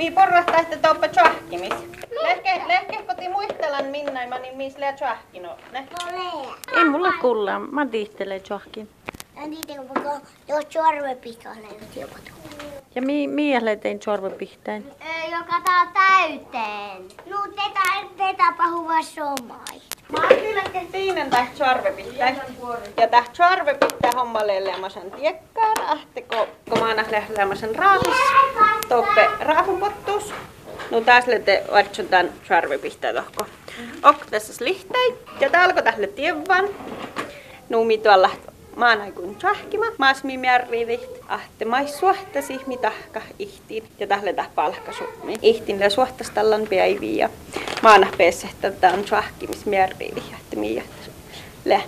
Mi porrasta että toppa tjahkimis. Lehke, lehke koti muistelan minna, mä niin mis lää tjahkino. Ne. Ei mulla kuulla, mä tiihtelee joku Ja mi, mielle tein sorvepihteen? Joka tää täyteen. No tätä, tätä pahuva somai. Mä oon kyllä tiinen täht charvepihtä. Ja täht charvepihtä hommalle leemasen tiekkaan. Ahte ko, ko mä annan leemasen raafis. Toppe raafupottus. No taas lete vatsotan charvepihtä tohko. Ok tässä lihtei. Ja tää alkoi tähle tievaan. Nuumi tuolla maanai kun tjahkima, maas mi märriviht, ahte mais suohtasi mi tahka ihtiin ja tähle täh palkkasummi. Ihtin le suohtas tallan päiviä ja maana peessä, että tää on tjahkimis märrivi, ahte mi le